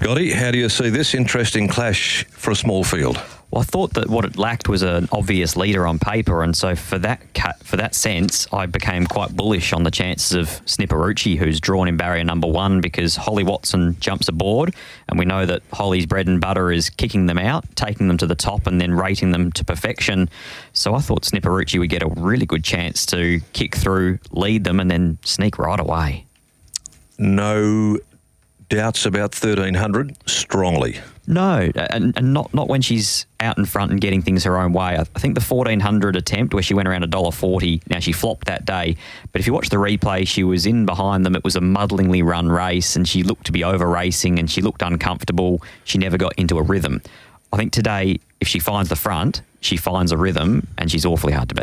Scotty, how do you see this interesting clash for a small field? Well, I thought that what it lacked was an obvious leader on paper, and so for that cut, for that sense, I became quite bullish on the chances of Snipperucci, who's drawn in barrier number one because Holly Watson jumps aboard, and we know that Holly's bread and butter is kicking them out, taking them to the top, and then rating them to perfection. So I thought Snipperucci would get a really good chance to kick through, lead them, and then sneak right away. No doubts about 1300 strongly. No, and, and not not when she's out in front and getting things her own way. I, think the 1400 attempt where she went around a dollar forty. Now she flopped that day, but if you watch the replay, she was in behind them. It was a muddlingly run race, and she looked to be over racing, and she looked uncomfortable. She never got into a rhythm. I think today, if she finds the front, she finds a rhythm, and she's awfully hard to beat.